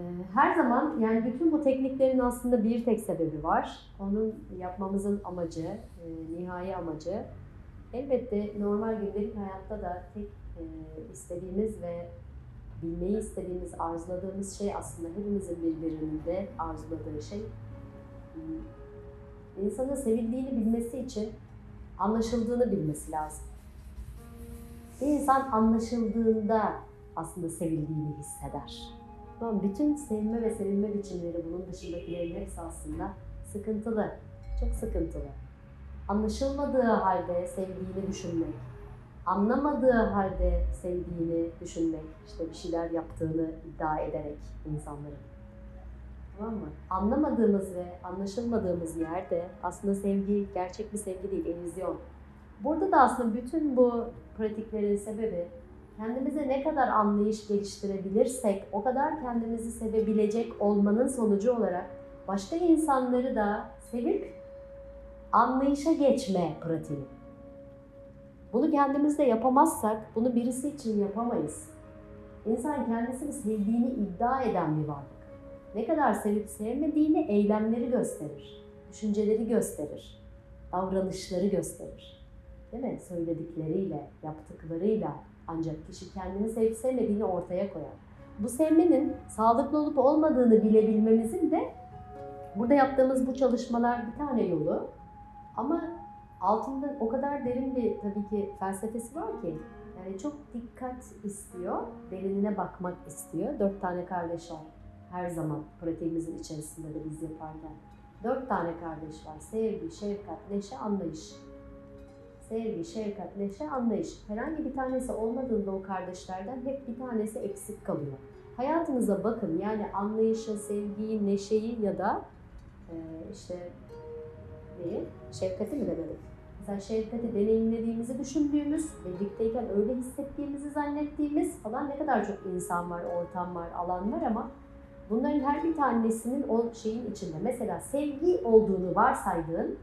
Ee, her zaman yani bütün bu tekniklerin aslında bir tek sebebi var. Onun yapmamızın amacı, e, nihai amacı elbette normal gündelik hayatta da tek e, istediğimiz ve bilmeyi istediğimiz, arzuladığımız şey aslında hepimizin birbirinin de arzuladığı şey. Hmm, insanın sevildiğini bilmesi için anlaşıldığını bilmesi lazım. Bir insan anlaşıldığında aslında sevildiğini hisseder. Tamam, bütün sevme ve sevilme biçimleri bunun dışındakilerin hepsi aslında sıkıntılı. Çok sıkıntılı. Anlaşılmadığı halde sevdiğini düşünmek, anlamadığı halde sevdiğini düşünmek, işte bir şeyler yaptığını iddia ederek insanların. Tamam mı? Anlamadığımız ve anlaşılmadığımız yerde aslında sevgi gerçek bir sevgi değil, illüzyon. Burada da aslında bütün bu pratiklerin sebebi kendimize ne kadar anlayış geliştirebilirsek o kadar kendimizi sevebilecek olmanın sonucu olarak başka insanları da sevip anlayışa geçme pratiği. Bunu kendimizde yapamazsak bunu birisi için yapamayız. İnsan kendisini sevdiğini iddia eden bir varlık. Ne kadar sevip sevmediğini eylemleri gösterir, düşünceleri gösterir, davranışları gösterir. Değil mi? Söyledikleriyle, yaptıklarıyla, ancak kişi kendini sevip sevmediğini ortaya koyar. Bu sevmenin sağlıklı olup olmadığını bilebilmemizin de burada yaptığımız bu çalışmalar bir tane yolu. Ama altında o kadar derin bir tabii ki felsefesi var ki yani çok dikkat istiyor, derinine bakmak istiyor. Dört tane kardeş var her zaman pratiğimizin içerisinde de biz yaparken. Dört tane kardeş var. Sevgi, şefkat, neşe, anlayış sevgi, şefkat, neşe, anlayış. Herhangi bir tanesi olmadığında o kardeşlerden hep bir tanesi eksik kalıyor. Hayatınıza bakın yani anlayışı, sevgiyi, neşeyi ya da e, işte neyi? Şefkati mi demedim? Mesela şefkati deneyimlediğimizi düşündüğümüz, birlikteyken öyle hissettiğimizi zannettiğimiz falan ne kadar çok insan var, ortam var, alan var ama bunların her bir tanesinin o şeyin içinde mesela sevgi olduğunu varsaydığın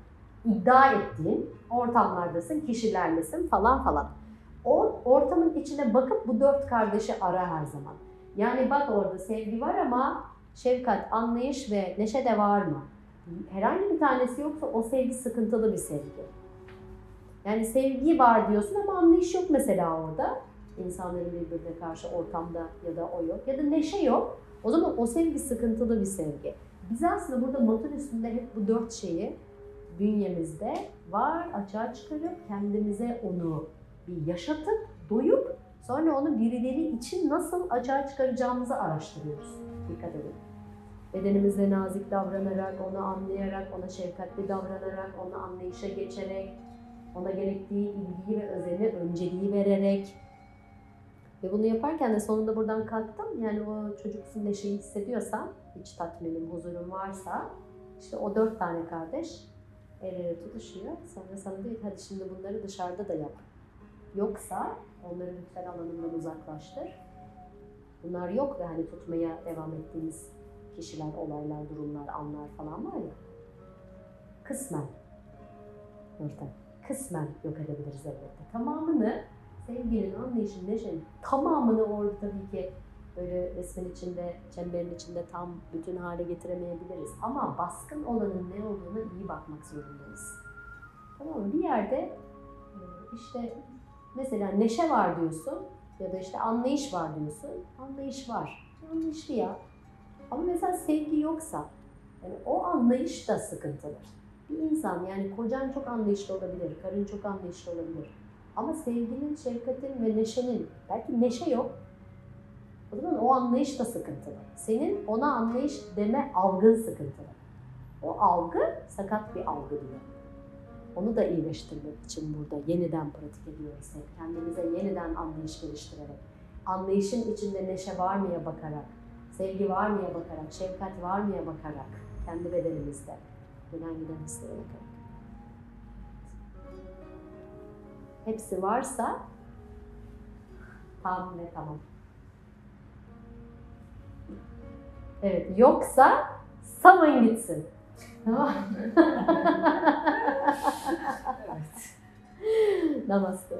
iddia ettiğin ortamlardasın, kişilerlesin falan falan. O ortamın içine bakıp bu dört kardeşi ara her zaman. Yani bak orada sevgi var ama şefkat, anlayış ve neşe de var mı? Herhangi bir tanesi yoksa o sevgi sıkıntılı bir sevgi. Yani sevgi var diyorsun ama anlayış yok mesela orada. İnsanların birbirine karşı ortamda ya da o yok. Ya da neşe yok. O zaman o sevgi sıkıntılı bir sevgi. Biz aslında burada matın üstünde hep bu dört şeyi bünyemizde var, açığa çıkarıp kendimize onu bir yaşatıp, doyup sonra onu birileri için nasıl açığa çıkaracağımızı araştırıyoruz. Dikkat edin. Bedenimizde nazik davranarak, onu anlayarak, ona şefkatli davranarak, onu anlayışa geçerek, ona gerektiği ilgiyi ve özeni önceliği vererek ve bunu yaparken de sonunda buradan kalktım. Yani o çocuksun neşeyi hissediyorsan, iç tatminim, huzurum varsa işte o dört tane kardeş el ele tutuşuyor. Sonra sana diyor hadi şimdi bunları dışarıda da yap. Yoksa onları lütfen alanından uzaklaştır. Bunlar yok ve hani tutmaya devam ettiğimiz kişiler, olaylar, durumlar, anlar falan var ya. Kısmen. Nurten. Kısmen yok edebiliriz elbette. Tamamını sevginin, anlayışın, neşenin tamamını orada tabii ki böyle resmin içinde, çemberin içinde tam bütün hale getiremeyebiliriz. Ama baskın olanın ne olduğunu iyi bakmak zorundayız. Tamam mı? Bir yerde e, işte mesela neşe var diyorsun ya da işte anlayış var diyorsun. Anlayış var. Anlayışlı ya. Ama mesela sevgi yoksa yani o anlayış da sıkıntılı. Bir insan yani kocan çok anlayışlı olabilir, karın çok anlayışlı olabilir. Ama sevginin, şefkatin ve neşenin, belki neşe yok o zaman o anlayış da sıkıntılı. Senin ona anlayış deme algın sıkıntılı. O algı sakat bir algı diyor. Onu da iyileştirmek için burada yeniden pratik ediyoruz. Kendimize yeniden anlayış geliştirerek. Anlayışın içinde neşe var mıya bakarak, sevgi var mıya bakarak, şefkat var mıya bakarak, kendi bedenimizde gelen giden hislere bakarak. Hepsi varsa tam ve tamam. Evet, yoksa salın gitsin. Tamam evet. Namaste.